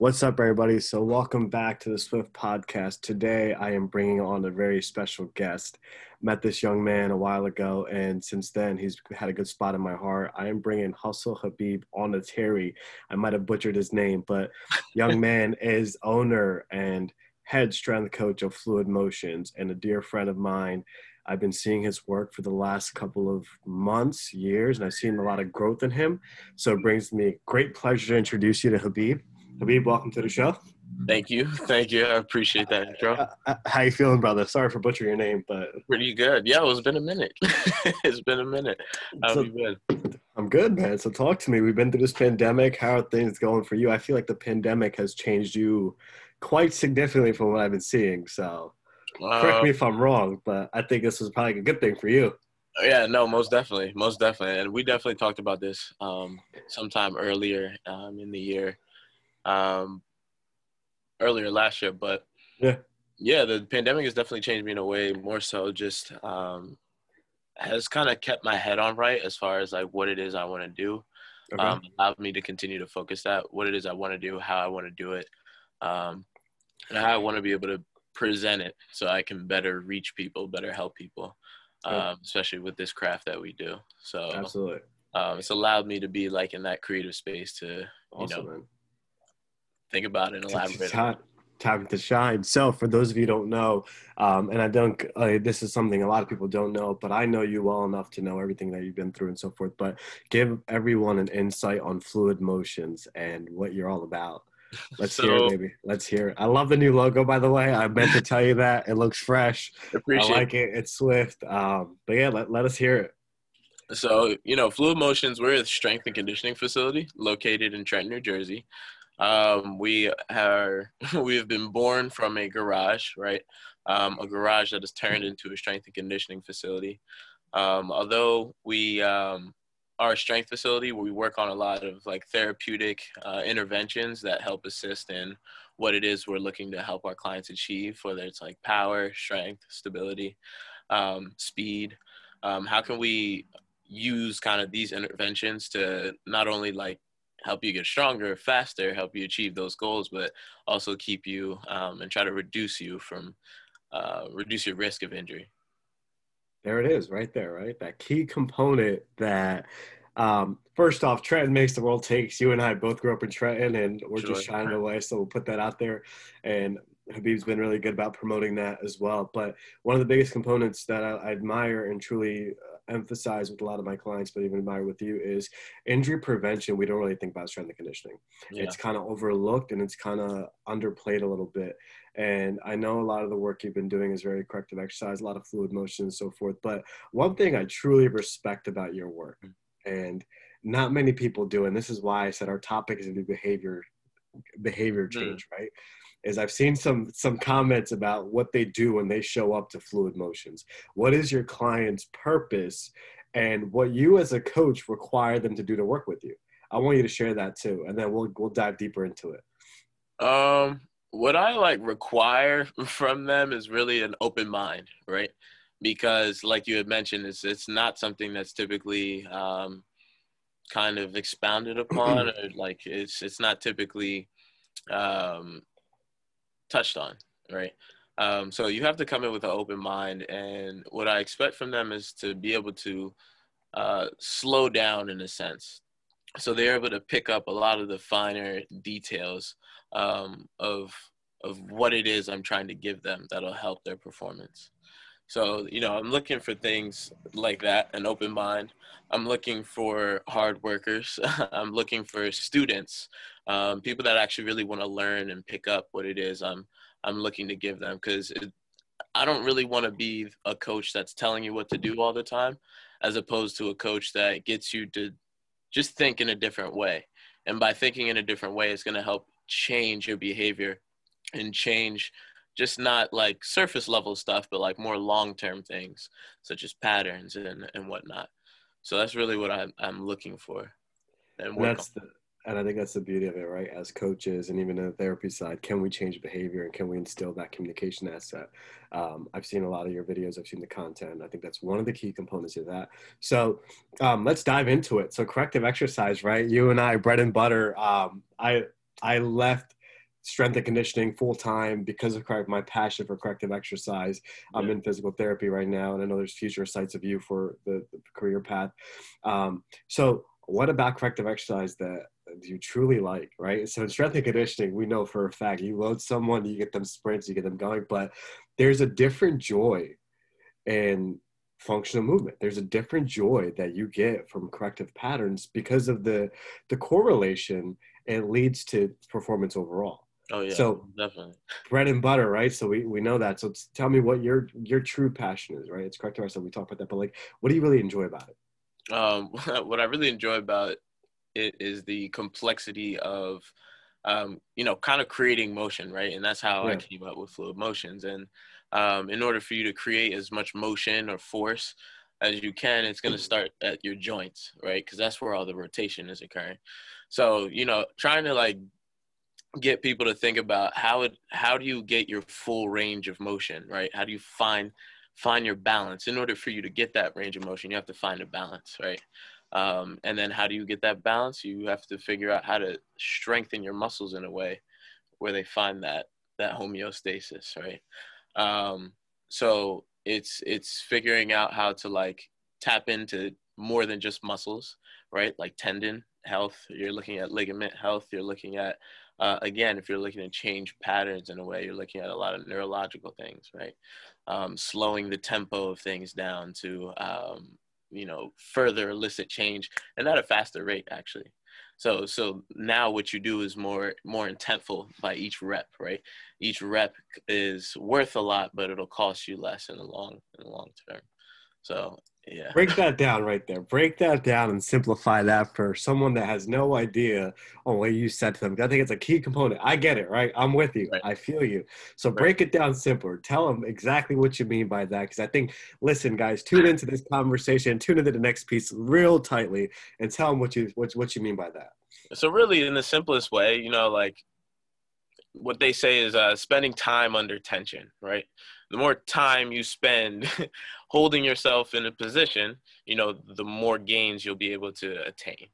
What's up, everybody? So, welcome back to the Swift Podcast. Today, I am bringing on a very special guest. Met this young man a while ago, and since then, he's had a good spot in my heart. I am bringing Hustle Habib on the Terry. I might have butchered his name, but young man is owner and head strength coach of Fluid Motions and a dear friend of mine. I've been seeing his work for the last couple of months, years, and I've seen a lot of growth in him. So it brings me great pleasure to introduce you to Habib. Habib, welcome to the show. Thank you, thank you. I appreciate that intro. Uh, uh, how you feeling, brother? Sorry for butchering your name, but pretty good. Yeah, it's been a minute. it's been a minute. How so, you been? I'm good, man. So talk to me. We've been through this pandemic. How are things going for you? I feel like the pandemic has changed you quite significantly from what I've been seeing. So uh, correct me if I'm wrong, but I think this was probably a good thing for you. Yeah, no, most definitely, most definitely, and we definitely talked about this um, sometime earlier um, in the year um, earlier last year. But yeah, yeah, the pandemic has definitely changed me in a way. More so, just um, has kind of kept my head on right as far as like what it is I want to do. Okay. Um, allowed me to continue to focus that what it is I want to do, how I want to do it, um, and how I want to be able to present it so I can better reach people, better help people, um, especially with this craft that we do. So absolutely, um, it's allowed me to be like in that creative space to awesome, you know man think about it and elaborate. Time, time to shine. So, for those of you don't know, um, and I don't, uh, this is something a lot of people don't know, but I know you well enough to know everything that you've been through and so forth. But give everyone an insight on fluid motions and what you're all about. Let's so, hear it, baby. Let's hear it. I love the new logo, by the way. I meant to tell you that. It looks fresh. Appreciate I like it. It's swift. Um, but yeah, let, let us hear it. So, you know, Fluid Motions, we're a strength and conditioning facility located in Trenton, New Jersey. Um, we are we have been born from a garage, right? Um, a garage that has turned into a strength and conditioning facility. Um, although we um, are a strength facility where we work on a lot of like therapeutic uh, interventions that help assist in what it is we're looking to help our clients achieve, whether it's like power, strength, stability, um, speed. Um, how can we use kind of these interventions to not only like help you get stronger faster help you achieve those goals but also keep you um, and try to reduce you from uh, reduce your risk of injury. There it is right there right? That key component that um, first off trenton makes the world takes. You and i both grew up in trenton and we're sure. just shining away so we'll put that out there. And habib's been really good about promoting that as well. But one of the biggest components that i, I admire and truly emphasize with a lot of my clients, but even admire with you, is injury prevention. We don't really think about strength and conditioning. Yeah. It's kind of overlooked and it's kind of underplayed a little bit. And I know a lot of the work you've been doing is very corrective exercise, a lot of fluid motion and so forth. But one thing I truly respect about your work, mm. and not many people do, and this is why I said our topic is the behavior behavior mm. change, mm. right? Is I've seen some some comments about what they do when they show up to fluid motions. What is your client's purpose and what you as a coach require them to do to work with you? I want you to share that too and then we'll we'll dive deeper into it. Um what I like require from them is really an open mind, right? Because like you had mentioned, it's it's not something that's typically um, kind of expounded upon or like it's it's not typically um, touched on, right? Um, so you have to come in with an open mind, and what I expect from them is to be able to uh, slow down in a sense. So they're able to pick up a lot of the finer details um, of of what it is I'm trying to give them that'll help their performance. So, you know, I'm looking for things like that, an open mind. I'm looking for hard workers. I'm looking for students um, people that actually really want to learn and pick up what it is I'm I'm looking to give them because I don't really want to be a coach that's telling you what to do all the time, as opposed to a coach that gets you to just think in a different way. And by thinking in a different way, it's going to help change your behavior and change just not like surface level stuff, but like more long term things such as patterns and and whatnot. So that's really what I'm I'm looking for. And that's the and I think that's the beauty of it, right? As coaches and even in the therapy side, can we change behavior and can we instill that communication asset? Um, I've seen a lot of your videos, I've seen the content. I think that's one of the key components of that. So um, let's dive into it. So corrective exercise, right? You and I, bread and butter. Um, I I left strength and conditioning full time because of my passion for corrective exercise. I'm in physical therapy right now, and I know there's future sites of you for the, the career path. Um, so, what about corrective exercise that you truly like, right? So, in strength and conditioning, we know for a fact you load someone, you get them sprints, you get them going, but there's a different joy in functional movement there's a different joy that you get from corrective patterns because of the the correlation it leads to performance overall Oh yeah. So definitely bread and butter, right? So we, we know that. So tell me what your your true passion is, right? It's correct to ourselves. We talk about that, but like, what do you really enjoy about it? Um, what I really enjoy about it is the complexity of, um, you know, kind of creating motion, right? And that's how yeah. I came up with fluid motions. And um, in order for you to create as much motion or force as you can, it's going to start at your joints, right? Because that's where all the rotation is occurring. So, you know, trying to like get people to think about how it how do you get your full range of motion right? How do you find find your balance? In order for you to get that range of motion you have to find a balance right? Um, and then how do you get that balance? You have to figure out how to strengthen your muscles in a way where they find that that homeostasis right? Um, so it's it's figuring out how to like tap into more than just muscles right? Like tendon health you're looking at ligament health you're looking at uh, again, if you're looking to change patterns in a way, you're looking at a lot of neurological things, right? Um, slowing the tempo of things down to, um, you know, further elicit change and at a faster rate, actually. So, so now what you do is more, more intentful by each rep, right? Each rep is worth a lot, but it'll cost you less in the long, in the long term. So yeah. Break that down right there. Break that down and simplify that for someone that has no idea on what you said to them. I think it's a key component. I get it, right? I'm with you. Right. I feel you. So break it down simpler. Tell them exactly what you mean by that. Because I think, listen, guys, tune into this conversation, tune into the next piece real tightly, and tell them what you what, what you mean by that. So really, in the simplest way, you know, like what they say is uh, spending time under tension, right? The more time you spend holding yourself in a position, you know, the more gains you'll be able to attain.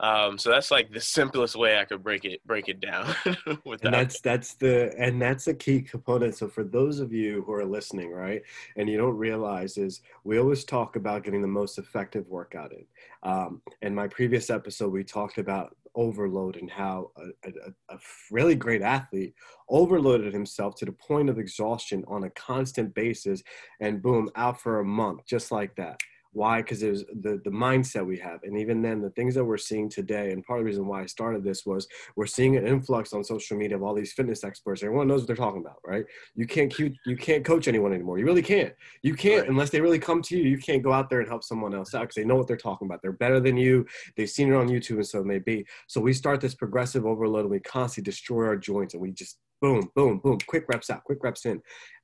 Um, so that's like the simplest way I could break it break it down. and that's that's the and that's a key component. So for those of you who are listening, right, and you don't realize is we always talk about getting the most effective workout in. Um, in my previous episode, we talked about overload and how a, a, a, really great athlete overloaded himself to the point of exhaustion on a constant basis and boom out for a month just like that why? Because it was the, the mindset we have. And even then, the things that we're seeing today, and part of the reason why I started this was we're seeing an influx on social media of all these fitness experts. Everyone knows what they're talking about, right? You can't you can't coach anyone anymore. You really can't. You can't right. unless they really come to you. You can't go out there and help someone else out because they know what they're talking about. They're better than you. They've seen it on YouTube, and so it may be. So we start this progressive overload, and we constantly destroy our joints, and we just boom, boom, boom, quick reps out, quick reps in.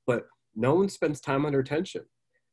But no one spends time under tension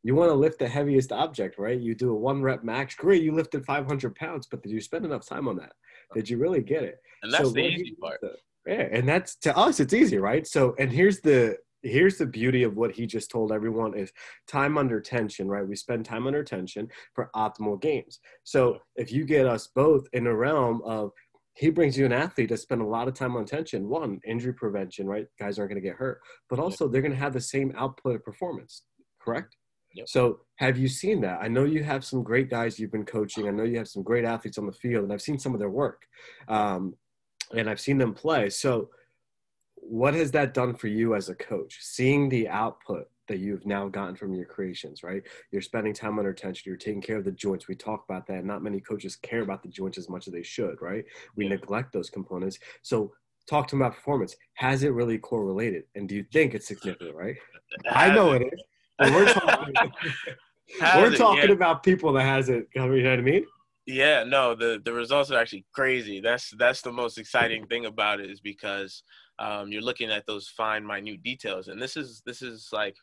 you want to lift the heaviest object, right? You do a one rep max. Great, you lifted 500 pounds, but did you spend enough time on that? Did you really get it? And that's so the easy part. yeah, and that's to us, it's easy, right? So, and here's the here's the beauty of what he just told everyone is time under tension, right? We spend time under tension for optimal gains. So if you get us both in a realm of he brings you an athlete that spend a lot of time on tension. One, injury prevention, right? Guys aren't going to get hurt, but also they're going to have the same output of performance, correct? Yep. So have you seen that? I know you have some great guys you've been coaching. I know you have some great athletes on the field, and I've seen some of their work, um, and I've seen them play. So, what has that done for you as a coach? Seeing the output that you've now gotten from your creations, right? You're spending time under tension. You're taking care of the joints. We talk about that. Not many coaches care about the joints as much as they should, right? We yeah. neglect those components. So, talk to them about performance. Has it really correlated? And do you think it's significant, right? I know it is we're talking, we're talking yeah. about people that has it. You know what I mean? Yeah, no, the the results are actually crazy. That's that's the most exciting thing about it is because um, you're looking at those fine, minute details, and this is this is like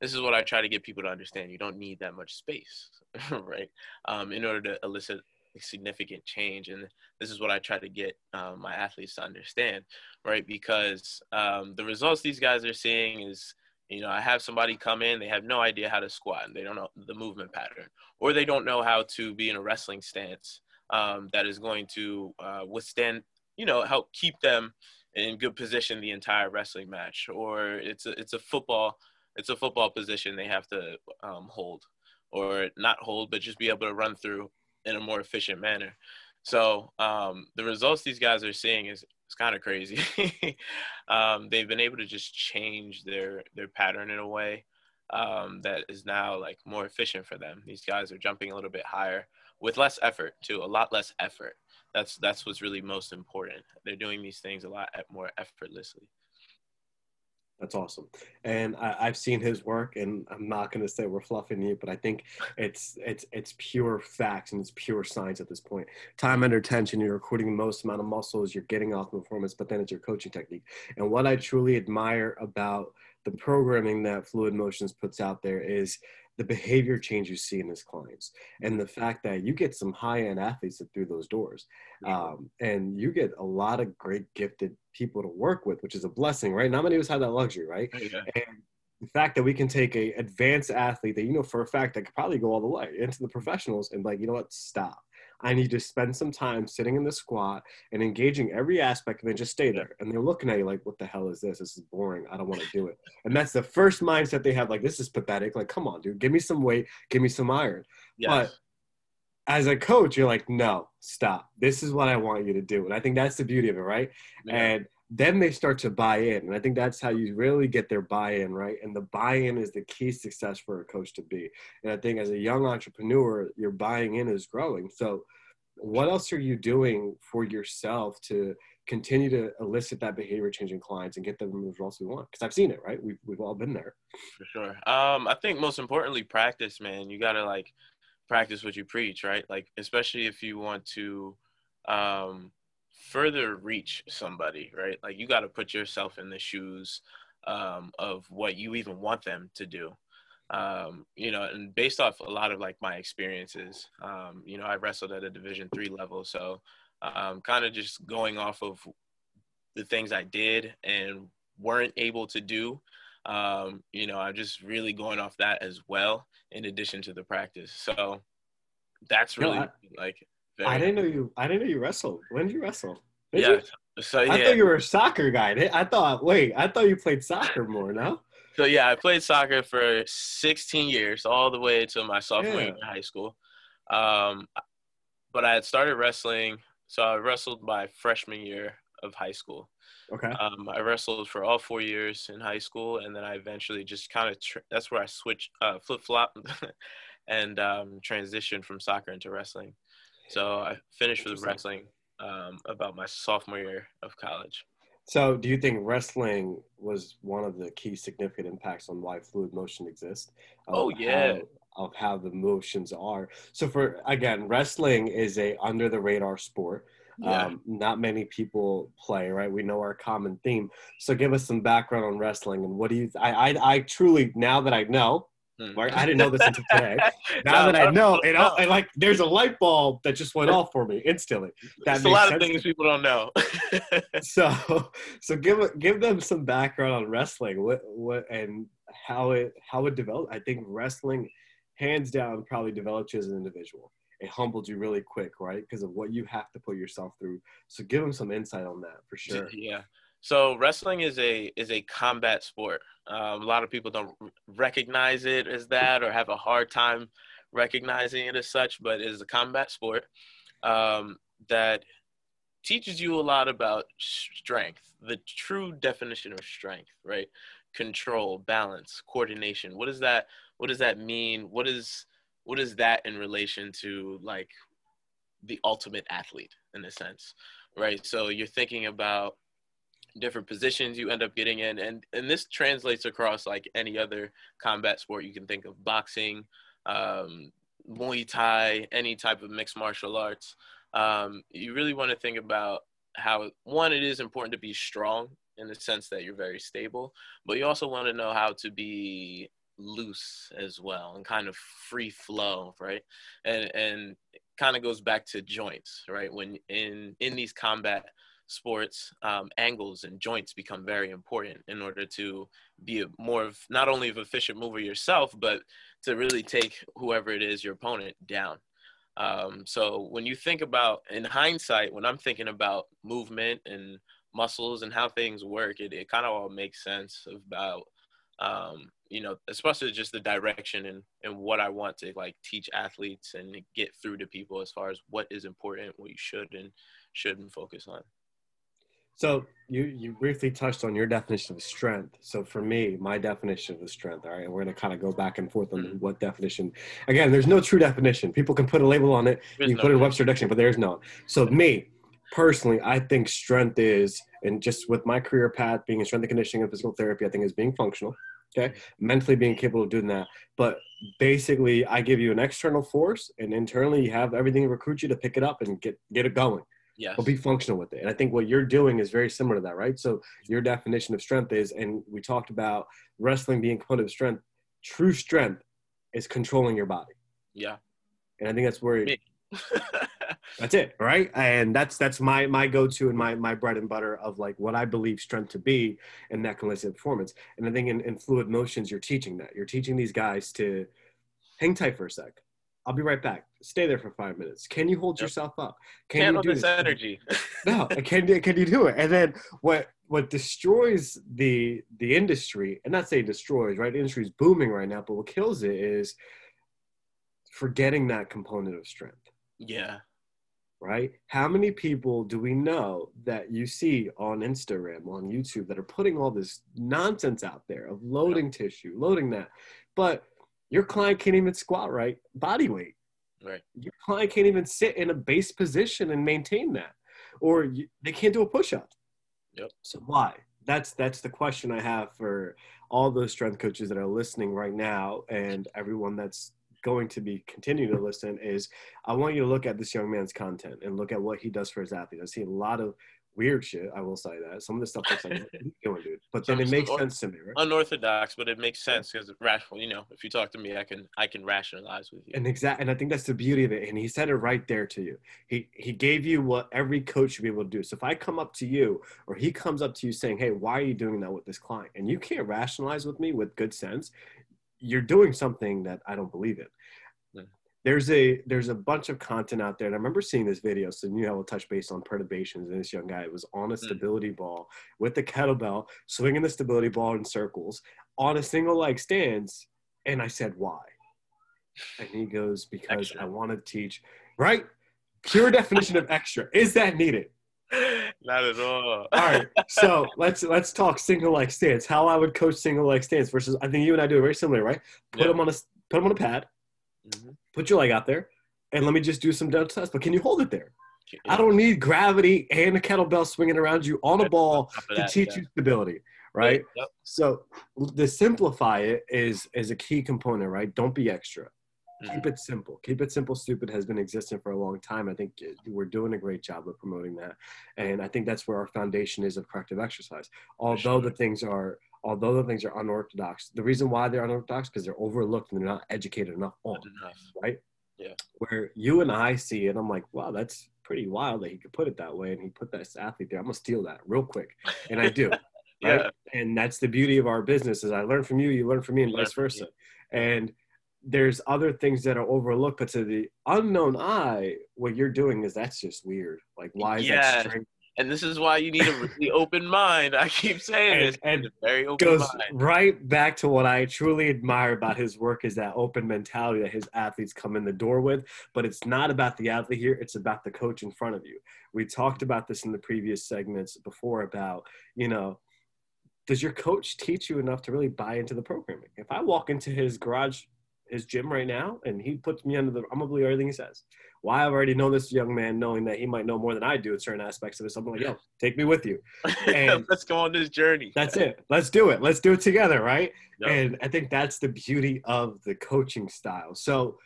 this is what I try to get people to understand. You don't need that much space, right, um, in order to elicit significant change. And this is what I try to get um, my athletes to understand, right? Because um, the results these guys are seeing is you know, I have somebody come in, they have no idea how to squat and they don't know the movement pattern, or they don't know how to be in a wrestling stance um, that is going to uh, withstand, you know, help keep them in good position the entire wrestling match, or it's a, it's a football, it's a football position they have to um, hold, or not hold, but just be able to run through in a more efficient manner. So um, the results these guys are seeing is it's kind of crazy. um, they've been able to just change their their pattern in a way um, that is now like more efficient for them. These guys are jumping a little bit higher with less effort too, a lot less effort. That's that's what's really most important. They're doing these things a lot more effortlessly. That's awesome. And I, have seen his work, and I'm not going to say we're fluffing you, but I think it's it's it's pure facts and it's pure science at this point. Time under tension, you're recruiting the most amount of muscles, you're getting off performance, but then it's your coaching technique. And what I truly admire about the programming that Fluid Motions puts out there is the behavior change you see in his clients and the fact that you get some high-end athletes that through those doors um, and you get a lot of great gifted people to work with which is a blessing right? Not many of us have that luxury right? Yeah. and the fact that we can take a advanced athlete that you know for a fact that could probably go all the way into the professionals and like you know what? Stop I need to spend some time sitting in the squat and engaging every aspect and then just stay there. And they're looking at you like, what the hell is this? This is boring. I don't want to do it. And that's the first mindset they have. Like, this is pathetic. Like, come on, dude, give me some weight, give me some iron. Yes. But as a coach, you're like, no, stop. This is what I want you to do. And I think that's the beauty of it, right? Yeah. And then they start to buy in. And I think that's how you really get their buy in, right? And the buy in is the key success for a coach to be. And I think as a young entrepreneur, your buying in is growing. So, what else are you doing for yourself to continue to elicit that behavior changing clients and get them the results we want? Because I've seen it, right? We've, we've all been there. For sure. Um, I think most importantly, practice, man. You got to like practice what you preach, right? Like, especially if you want to, um, further reach somebody, right? Like you got to put yourself in the shoes um, of what you even want them to do. Um, you know, and based off a lot of like my experiences, um, you know, I wrestled at a Division three level, so um, kind of just going off of the things I did and weren't able to do. Um, you know, I'm just really going off that as well, in addition to the practice. So that's really no, I, like I didn't know you. I didn't know you wrestled. When did you wrestle? Did yeah. You? So yeah. I thought you were a soccer guy. I thought. Wait, I thought you played soccer more. No. So yeah, I played soccer for 16 years, all the way to my sophomore yeah. year in high school. Um, but I had started wrestling. So I wrestled my freshman year of high school. Okay. Um, I wrestled for all four years in high school, and then I eventually just kind of tr- that's where I switched, uh, flip flop, and um, transitioned from soccer into wrestling. So I finished with wrestling um, about my sophomore year of college. So, do you think wrestling was one of the key significant impacts on why fluid motion exists? Oh yeah. How, of how the motions are. So, for again, wrestling is a under the radar sport. Yeah. Um, not many people play, right? We know our common theme. So, give us some background on wrestling and what do you? I, I, I truly now that I know Hmm. I didn't know this until today. now no, that I know, and, I, like there's a light bulb that just went off for me instantly. That's a lot of things people don't know. so, so give give them some background on wrestling. What what and how it how it developed. I think wrestling, hands down, probably developed you as an individual. It humbled you really quick, right? Because of what you have to put yourself through. So give them some insight on that for sure. Yeah. So wrestling is a is a combat sport. Um, a lot of people don't recognize it as that or have a hard time recognizing it as such, but it is a combat sport um, that teaches you a lot about strength, the true definition of strength, right? Control, balance, coordination. What does that what does that mean? What is what is that in relation to like the ultimate athlete in a sense, right? So you're thinking about different positions you end up getting in and and this translates across like any other combat sport you can think of boxing um, Muay Thai, any type of mixed martial arts, um, you really want to think about how one it is important to be strong in the sense that you're very stable, but you also want to know how to be loose as well and kind of free flow, right? And and kind of goes back to joints, right? When in in these combat sports, um, angles and joints become very important in order to be a more of not only of efficient mover yourself, but to really take whoever it is your opponent down. Um, so when you think about in hindsight, when I'm thinking about movement and muscles and how things work, it, it kind of all makes sense about um, you know, especially just the direction and, and what I want to like teach athletes and get through to people as far as what is important, what you should and shouldn't focus on. So you you briefly touched on your definition of strength. So for me, my definition of strength, all right, we're gonna kind of go back and forth on mm-hmm. what definition. Again, there's no true definition. People can put a label on it. There's you can no put it in Webster dictionary, but there's none. So me, personally, I think strength is, and just with my career path being in strength and conditioning and physical therapy, I think is being functional. Okay, mentally being capable of doing that. But basically, I give you an external force, and internally, you have everything to recruit you to pick it up and get get it going. Yes. But be functional with it. And I think what you're doing is very similar to that, right? So your definition of strength is, and we talked about wrestling being component of strength. True strength is controlling your body. Yeah. And I think that's where it, that's it, right? And that's that's my my go-to and my my bread and butter of like what I believe strength to be, and that can elicit performance. And I think in, in fluid motions, you're teaching that. You're teaching these guys to hang tight for a sec. I'll be right back. Stay there for five minutes. Can you hold yep. yourself up? Can Handle you do this, this energy? no, can can you do it? And then what what destroys the the industry, and not say destroys, right? The industry is booming right now, but what kills it is forgetting that component of strength. Yeah. Right? How many people do we know that you see on Instagram, on YouTube, that are putting all this nonsense out there of loading yep. tissue, loading that, but your client can't even squat right, body weight. Right. Your client can't even sit in a base position and maintain that, or you, they can't do a push up. Yep. So why? That's that's the question I have for all those strength coaches that are listening right now, and everyone that's going to be continuing to listen. Is I want you to look at this young man's content and look at what he does for his athletes. I see a lot of weird shit. I will say that some of the stuff looks like doing, dude. But then it makes sense to me, right? Unorthodox, but it makes sense because rational. You know, if you talk to me, I can I can rationalize with you. And exact, and I think that's the beauty of it. And he said it right there to you. He he gave you what every coach should be able to do. So if I come up to you, or he comes up to you saying, "Hey, why are you doing that with this client?" and you can't rationalize with me with good sense, you're doing something that I don't believe in there's a there's a bunch of content out there and i remember seeing this video so you know we'll touch base on perturbations and this young guy was on a mm. stability ball with the kettlebell swinging the stability ball in circles on a single leg stance and i said why and he goes because extra. i want to teach right pure definition of extra is that needed not at all. all right, so let's let's talk single leg stance. How I would coach single leg stance versus I think you and I do it very similar, right? Put them on a put them on a pad, Mm-hmm. Put your leg out there, and let me just do some delta tests. But can you hold it there? Yeah. I don't need gravity and a kettlebell swinging around you on a ball to that, teach yeah. you stability, right? Yep. So to simplify it is is a key component, right? Don't be extra. Mm-hmm. Keep it simple. Keep it simple. Stupid has been existing for a long time. I think we're doing a great job of promoting that, and I think that's where our foundation is of corrective exercise. Although sure. the things are although the things are unorthodox, the reason why they're unorthodox because they're overlooked and they're not educated enough on, enough. right? Yeah. Where you and I see it, I'm like, wow, that's pretty wild that he could put it that way, and he put that athlete there. I'm gonna steal that real quick, and I do. yeah. Right? And that's the beauty of our business is I learn from you, you learn from me, and vice versa. And there's other things that are overlooked, but to the unknown eye, what you're doing is that's just weird. Like, why is that strength and this is why you need a really open mind. I keep saying and, this. And very open goes mind. right back to what I truly admire about his work is that open mentality that his athletes come in the door with. But it's not about the athlete here; it's about the coach in front of you. We talked about this in the previous segments before about you know. Does your coach teach you enough to really buy into the programming? If I walk into his garage his gym right now and he puts me under the I'm gonna believe everything he says. Why I already know this young man, knowing that he might know more than I do in certain aspects of it. So I'm like, yo, take me with you. And let's go on this journey. That's it. Let's do it. Let's do it together, right? Yep. And I think that's the beauty of the coaching style. So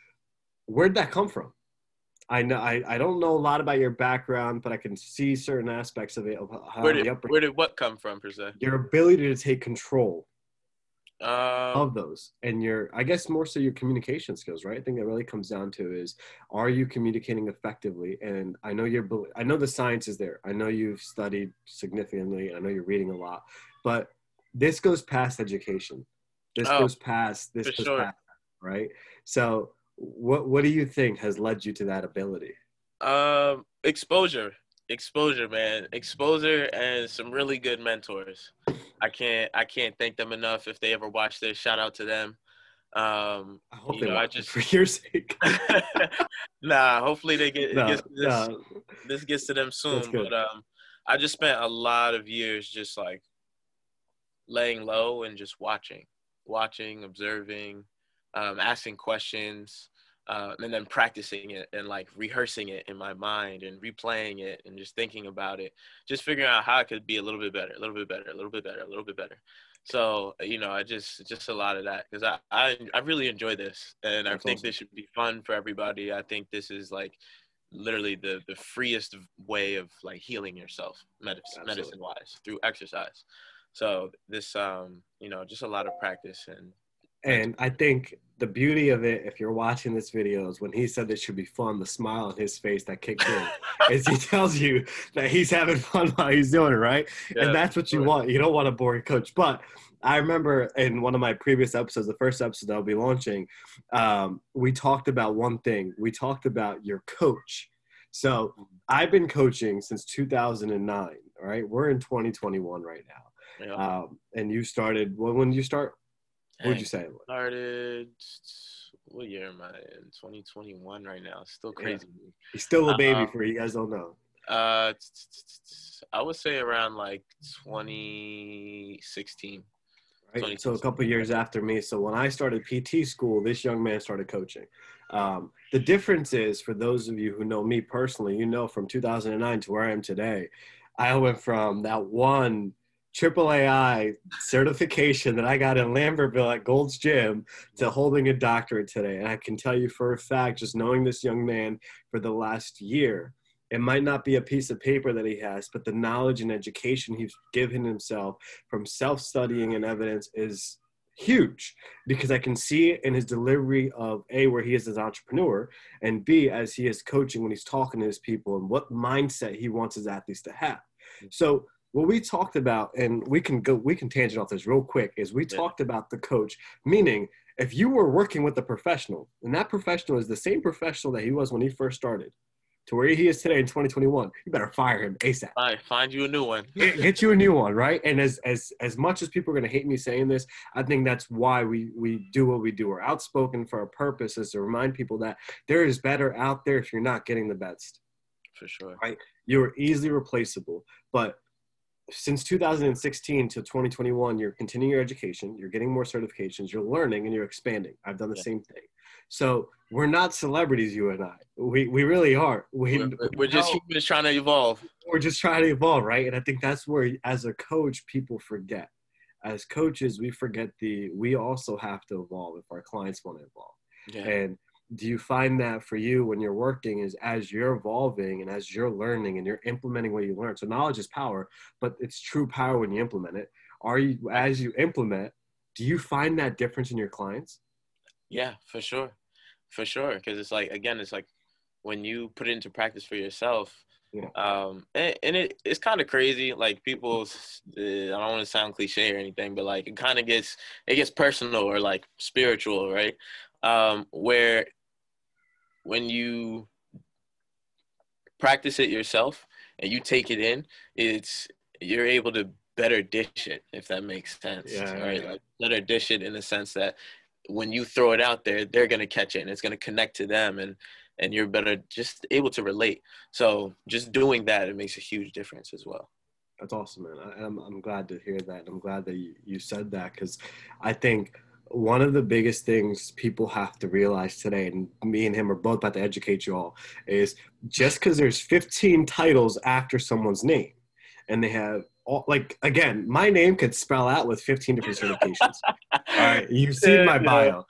where'd that come from? I know I, I don't know a lot about your background, but I can see certain aspects of it. Of how where did, where did what come from, per se? Your ability to take control um, of those, and your I guess more so your communication skills, right? I think that really comes down to is are you communicating effectively? And I know you're I know the science is there. I know you've studied significantly. I know you're reading a lot, but this goes past education. This oh, goes past this goes sure. past, right? So what what do you think has led you to that ability? Um, exposure, exposure, man, exposure, and some really good mentors. I can't I can't thank them enough. If they ever watch this, shout out to them. Um, I hope they know, I just for your sake. nah, hopefully they get no, gets this, no. this gets to them soon. But um, I just spent a lot of years just like laying low and just watching, watching, observing, um, asking questions, uh, and then practicing it and like rehearsing it in my mind and replaying it and just thinking about it, just figuring out how it could be a little bit better, a little bit better, a little bit better, a little bit better. So you know, I just just a lot of that because I, I I really enjoy this and That's I think awesome. this should be fun for everybody. I think this is like literally the the freest way of like healing yourself medicine medicine wise through exercise. So this um you know just a lot of practice and and I think the beauty of it, if you're watching this video, is when he said this should be fun, the smile on his face that kicked in, is he tells you that he's having fun while he's doing it, right? Yeah, and that's what you want. You don't want a boring coach. But I remember in one of my previous episodes, the first episode I'll be launching, um, we talked about one thing. We talked about your coach. So I've been coaching since 2009. All right, we're in 2021 right now. Yeah. Um, and you started well, when you start what would you say? Started. What year am I in? 2021 right now. Still crazy. Yeah. He's still a baby um, for you. you guys don't know. Uh, I would say around like 2016. Right. So a couple years after me. So when I started PT school, this young man started coaching. Um, the difference is, for those of you who know me personally, you know from 2009 to where I am today, I went from that one triple AI certification that I got in Lambertville at Gold's Gym to holding a doctorate today. And I can tell you for a fact, just knowing this young man for the last year, it might not be a piece of paper that he has, but the knowledge and education he's given himself from self studying and evidence is huge because I can see it in his delivery of A, where he is as entrepreneur, and B, as he is coaching when he's talking to his people and what mindset he wants his athletes to have. So what we talked about, and we can go, we can tangent off this real quick, is we yeah. talked about the coach, meaning if you were working with a professional, and that professional is the same professional that he was when he first started, to where he is today in 2021, you better fire him ASAP. Right, find you a new one. get, get, you a new one, right? And as as as much as people are gonna hate me saying this, I think that's why we we do what we do. We're outspoken for a purpose, is to remind people that there is better out there if you're not getting the best. For sure. Right? You're easily replaceable, but since 2016 to 2021 you're continuing your education you're getting more certifications you're learning and you're expanding. I've done the yeah. same thing. So we're not celebrities you and i. We, we really are we, we're, we're just humans trying to evolve. We're just trying to evolve right? And i think that's where as a coach people forget. As coaches we forget the we also have to evolve if our clients want to evolve. Yeah. and do you find that for you when you're working is as you're evolving and as you're learning and you're implementing what you learn? So knowledge is power but it's true power when you implement it. Are you as you implement do you find that difference in your clients? Yeah for sure. For sure because it's like again it's like when you put it into practice for yourself yeah. um and, and it, it's kind of crazy like people uh, i don't want to sound cliche or anything but like it kind of gets it gets personal or like spiritual right? Um where when you practice it yourself and you take it in, it's you're able to better dish it if that makes sense. Yeah, right, yeah. Like better dish it in the sense that when you throw it out there, they're gonna catch it and it's gonna connect to them and and you're better just able to relate. So just doing that, it makes a huge difference as well. That's awesome, man. I, am I'm, I'm glad to hear that. I'm glad that you, you said that because I think one of the biggest things people have to realize today, and me and him are both about to educate you all, is just because there's 15 titles after someone's name, and they have all, like again, my name could spell out with 15 different certifications. all right, you've seen my bio.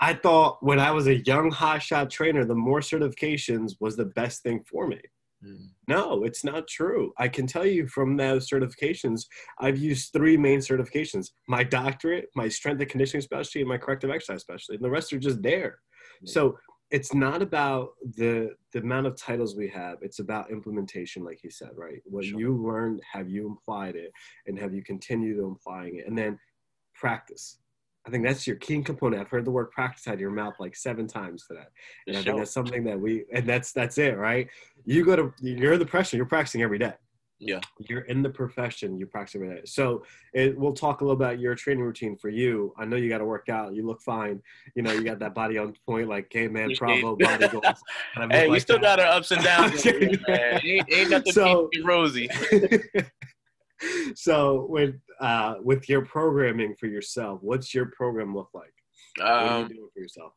I thought when I was a young hotshot trainer, the more certifications was the best thing for me. Mm. No, it's not true. I can tell you from those certifications, I've used three main certifications my doctorate, my strength and conditioning specialty, and my corrective exercise specialty. And the rest are just there. So it's not about the the amount of titles we have it's about implementation like he said right what sure. you learned have you applied it and have you continued applying it and then practice I think that's your key component. I've heard the word practice out of your mouth like seven times today. And I think that's something that we and that's that's it, right? You go to you're the profession, you're practicing every day. Yeah. You're in the profession, you practice every day. So it, we'll talk a little about your training routine for you. I know you got to work out. You look fine. You know, you got that body on point, like caveman, Bravo body goals. hey, we like still that. got our ups and downs. ain't, ain't nothing so, rosy. so with uh, with your programming for yourself, what's your program look like? Um, what are you doing for yourself?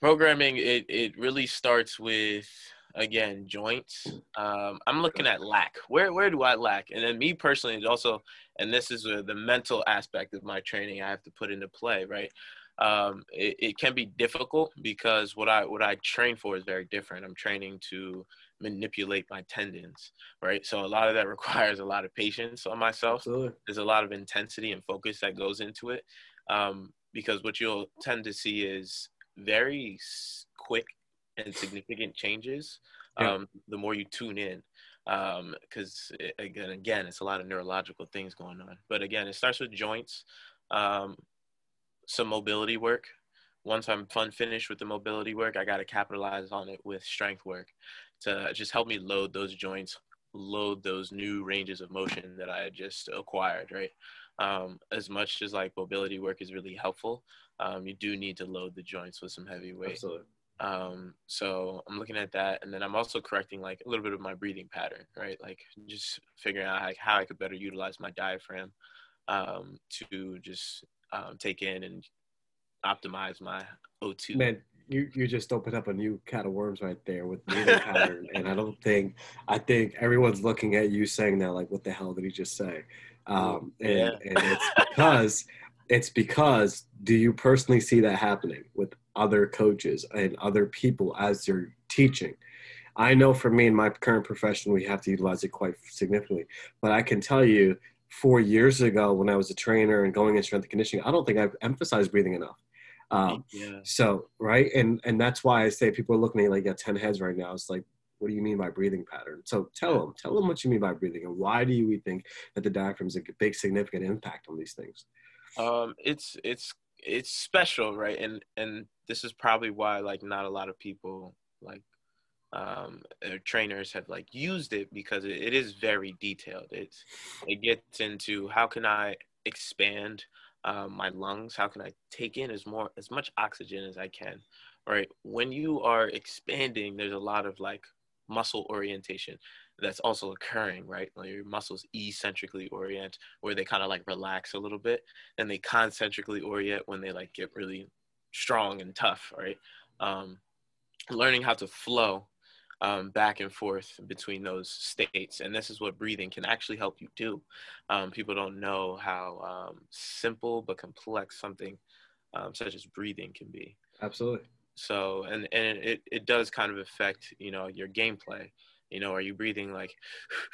Programming it it really starts with again joints. Um, I'm looking at lack. Where where do I lack? And then me personally, is also, and this is the mental aspect of my training I have to put into play. Right. Um, it, it can be difficult because what I what I train for is very different. I'm training to manipulate my tendons, right? So a lot of that requires a lot of patience on myself. Absolutely. There's a lot of intensity and focus that goes into it, um, because what you'll tend to see is very quick and significant changes. Yeah. Um, the more you tune in, because um, again, again, it's a lot of neurological things going on. But again, it starts with joints, um, some mobility work, once I'm fun finished with the mobility work, I got to capitalize on it with strength work to just help me load those joints, load those new ranges of motion that I had just acquired, right? Um, as much as like mobility work is really helpful, um, you do need to load the joints with some heavy weight. Absolutely. Um, so I'm looking at that, and then I'm also correcting like a little bit of my breathing pattern, right? Like just figuring out like how I could better utilize my diaphragm um, to just um, take in and optimize my O2. Man, you you just opened up a new cat of worms right there with breathing pattern, and I don't think I think everyone's looking at you saying that like, what the hell did he just say? Um, and, yeah. and it's because it's because do you personally see that happening with other coaches and other people as they're teaching? I know for me in my current profession, we have to utilize it quite significantly, but I can tell you four years ago when I was a trainer and going in strength and conditioning, I don't think I've emphasized breathing enough. Um, yeah. So right, and and that's why I say people are looking at like got ten heads right now. It's like, what do you mean by breathing pattern? So tell them, tell them what you mean by breathing, and why do you think that the diaphragm is a big significant impact on these things? Um, it's it's it's special, right? And and this is probably why like not a lot of people like um trainers have like used it because it, it is very detailed. It's it gets into how can I expand um, my lungs how can i take in as more as much oxygen as i can right? When you are expanding there's a lot of like muscle orientation that's also occurring right? Like your muscles eccentrically orient where they kind of like relax a little bit and they concentrically orient when they like get really strong and tough right? Um, learning how to flow um, back and forth between those states. And this is what breathing can actually help you do. Um, people don't know how um, simple but complex something um, such as breathing can be. Absolutely. So, and, and it, it does kind of affect, you know, your gameplay. You know, are you breathing like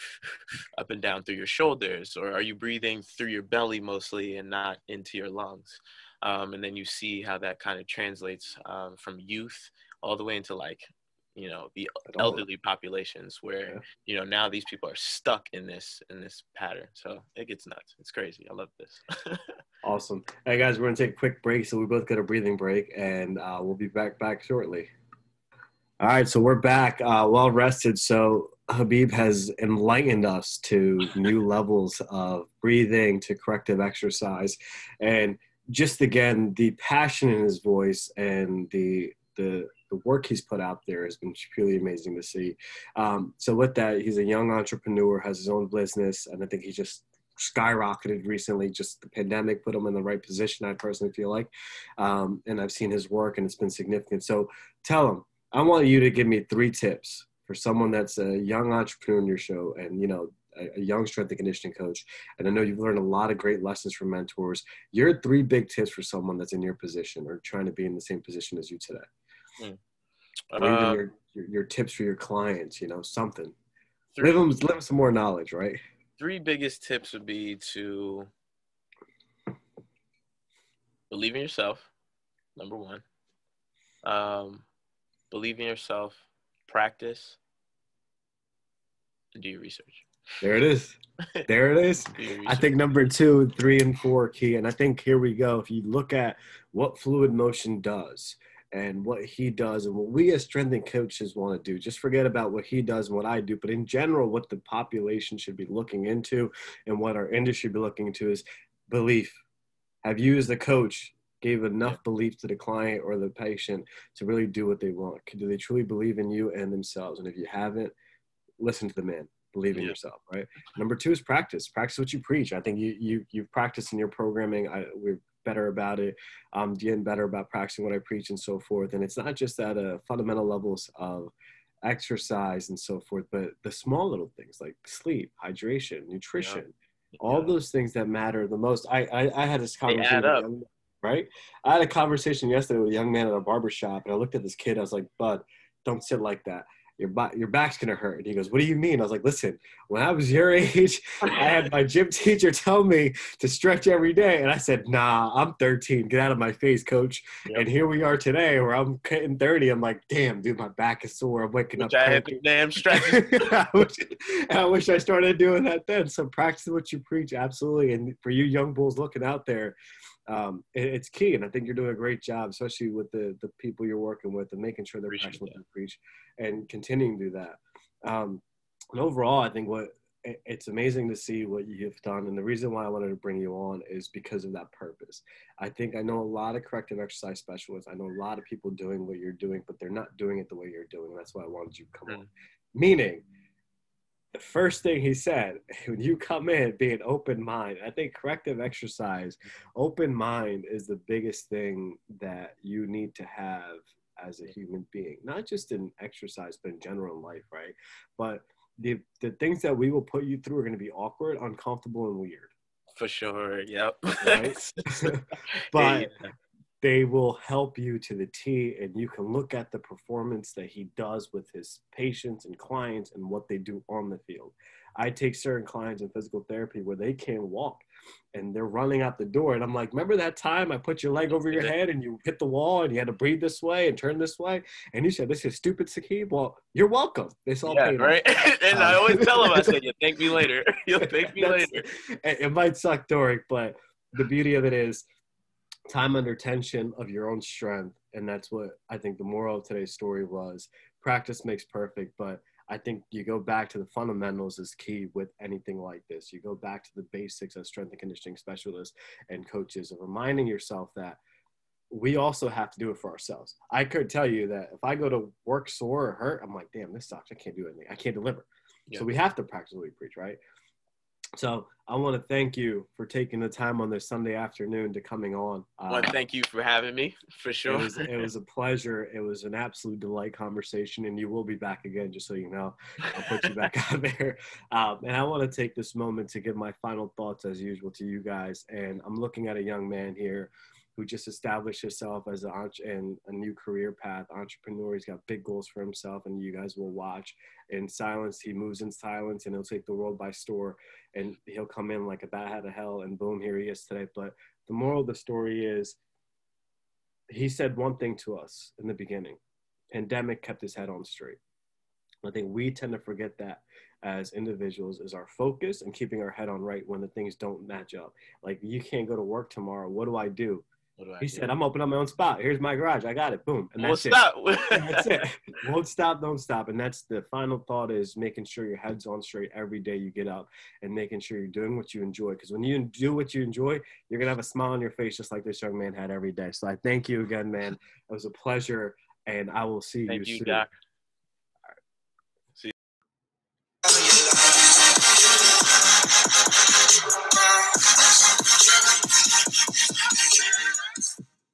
up and down through your shoulders, or are you breathing through your belly mostly and not into your lungs? Um, and then you see how that kind of translates um, from youth all the way into like you know the elderly populations where yeah. you know now these people are stuck in this in this pattern. So it gets nuts. It's crazy. I love this. Awesome. Hey guys we're gonna take a quick break so we both get a breathing break and uh, we'll be back back shortly. All right so we're back uh, well rested. So habib has enlightened us to new levels of breathing to corrective exercise and just again the passion in his voice and the the the work he's put out there has been truly amazing to see. Um, so with that, he's a young entrepreneur, has his own business, and I think he just skyrocketed recently. Just the pandemic put him in the right position. I personally feel like, um, and I've seen his work, and it's been significant. So tell him, I want you to give me three tips for someone that's a young entrepreneur in your show, and you know a, young strength and conditioning coach, and I know you've learned a lot of great lessons from mentors. Your three big tips for someone that's in your position or trying to be in the same position as you today, mm. uh, your, your, your tips for your clients. You know, something. Three, live them, live them some more knowledge, right? Three biggest tips would be to believe in yourself. Number one. Um, believe in yourself. Practice and do your research. There it is. There it is. I think number two, three, and four key. And I think here we go. If you look at what fluid motion does and what he does and what we as strength and coaches want to do, just forget about what he does and what I do. But in general, what the population should be looking into and what our industry be looking into is belief. Have you as the coach gave enough belief to the client or the patient to really do what they want? Do they truly believe in you and themselves? And if you haven't, listen to the man believe in yeah. yourself right number two is practice practice what you preach i think you you you've practiced in your programming I, we're better about it i'm getting better about practicing what i preach and so forth and it's not just at a fundamental levels of exercise and so forth but the small little things like sleep hydration nutrition yeah. all yeah. those things that matter the most i i, I had this conversation right i had a conversation yesterday with a young man at a barber shop and i looked at this kid i was like bud don't sit like that your back your back's gonna hurt. And he goes, What do you mean? I was like, Listen, when I was your age, I had my gym teacher tell me to stretch every day. And I said, Nah, I'm 13. Get out of my face, coach. Yep. And here we are today where I'm hitting 30. I'm like, damn, dude, my back is sore. I'm waking Which up. I had damn stretch. I, wish, I wish I started doing that then. So practice what you preach, absolutely. And for you young bulls looking out there, um, it, it's key. And I think you're doing a great job, especially with the the people you're working with and making sure they're passionate what they preach and continuing to do that. Um, and overall, I think what it's amazing to see what you've done. And the reason why I wanted to bring you on is because of that purpose. I think I know a lot of corrective exercise specialists. I know a lot of people doing what you're doing, but they're not doing it the way you're doing. That's why I wanted you to come mm. on. Meaning, the first thing he said when you come in be an open mind i think corrective exercise open mind is the biggest thing that you need to have as a human being not just in exercise but in general in life right but the the things that we will put you through are going to be awkward uncomfortable and weird. For sure yep. Right? But yeah they will help you to the T, and you can look at the performance that he does with his patients and clients and what they do on the field. I take certain clients in physical therapy where they can't walk and they're running out the door. And I'm like, remember that time I put your leg over your head and you hit the wall and you had to breathe this way and turn this way? And you said, This is stupid, Sakib. Well, you're welcome. It's all yeah, right. and um, I always tell them, I said, You'll thank me later. You'll thank me later. It might suck, Doric, but the beauty of it is time under tension of your own strength. And that's what I think the moral of today's story was. Practice makes perfect, but I think you go back to the fundamentals is key with anything like this. You go back to the basics as strength and conditioning specialists and coaches of reminding yourself that we also have to do it for ourselves. I could tell you that if I go to work sore or hurt, I'm like, damn, this sucks. I can't do anything. I can't deliver. Yeah. So we have to practice what we preach, right? So I want to thank you for taking the time on this Sunday afternoon to coming on. Uh, well, thank you for having me, for sure. It was, it was, a pleasure. It was an absolute delight conversation, and you will be back again, just so you know. I'll put you back out there. Um, and I want to take this moment to give my final thoughts, as usual, to you guys. And I'm looking at a young man here who just established himself as an and a new career path entrepreneur. He's got big goals for himself, and you guys will watch in silence. He moves in silence, and he'll take the world by store. And he'll come in like a bat out of hell, and boom, here he is today. But the moral of the story is, he said one thing to us in the beginning. Pandemic kept his head on straight. I think we tend to forget that as individuals is our focus and keeping our head on right when the things don't match up. Like you can't go to work tomorrow. What do I do? He said, "I'm opening up my own spot. Here's my garage. I got it. Boom, and that's Won't it. Stop. that's it. Won't stop. Don't stop. And that's the final thought: is making sure your head's on straight every day you get up, and making sure you're doing what you enjoy. Because when you do what you enjoy, you're gonna have a smile on your face, just like this young man had every day. So I thank you again, man. It was a pleasure, and I will see thank you, you soon. Doc.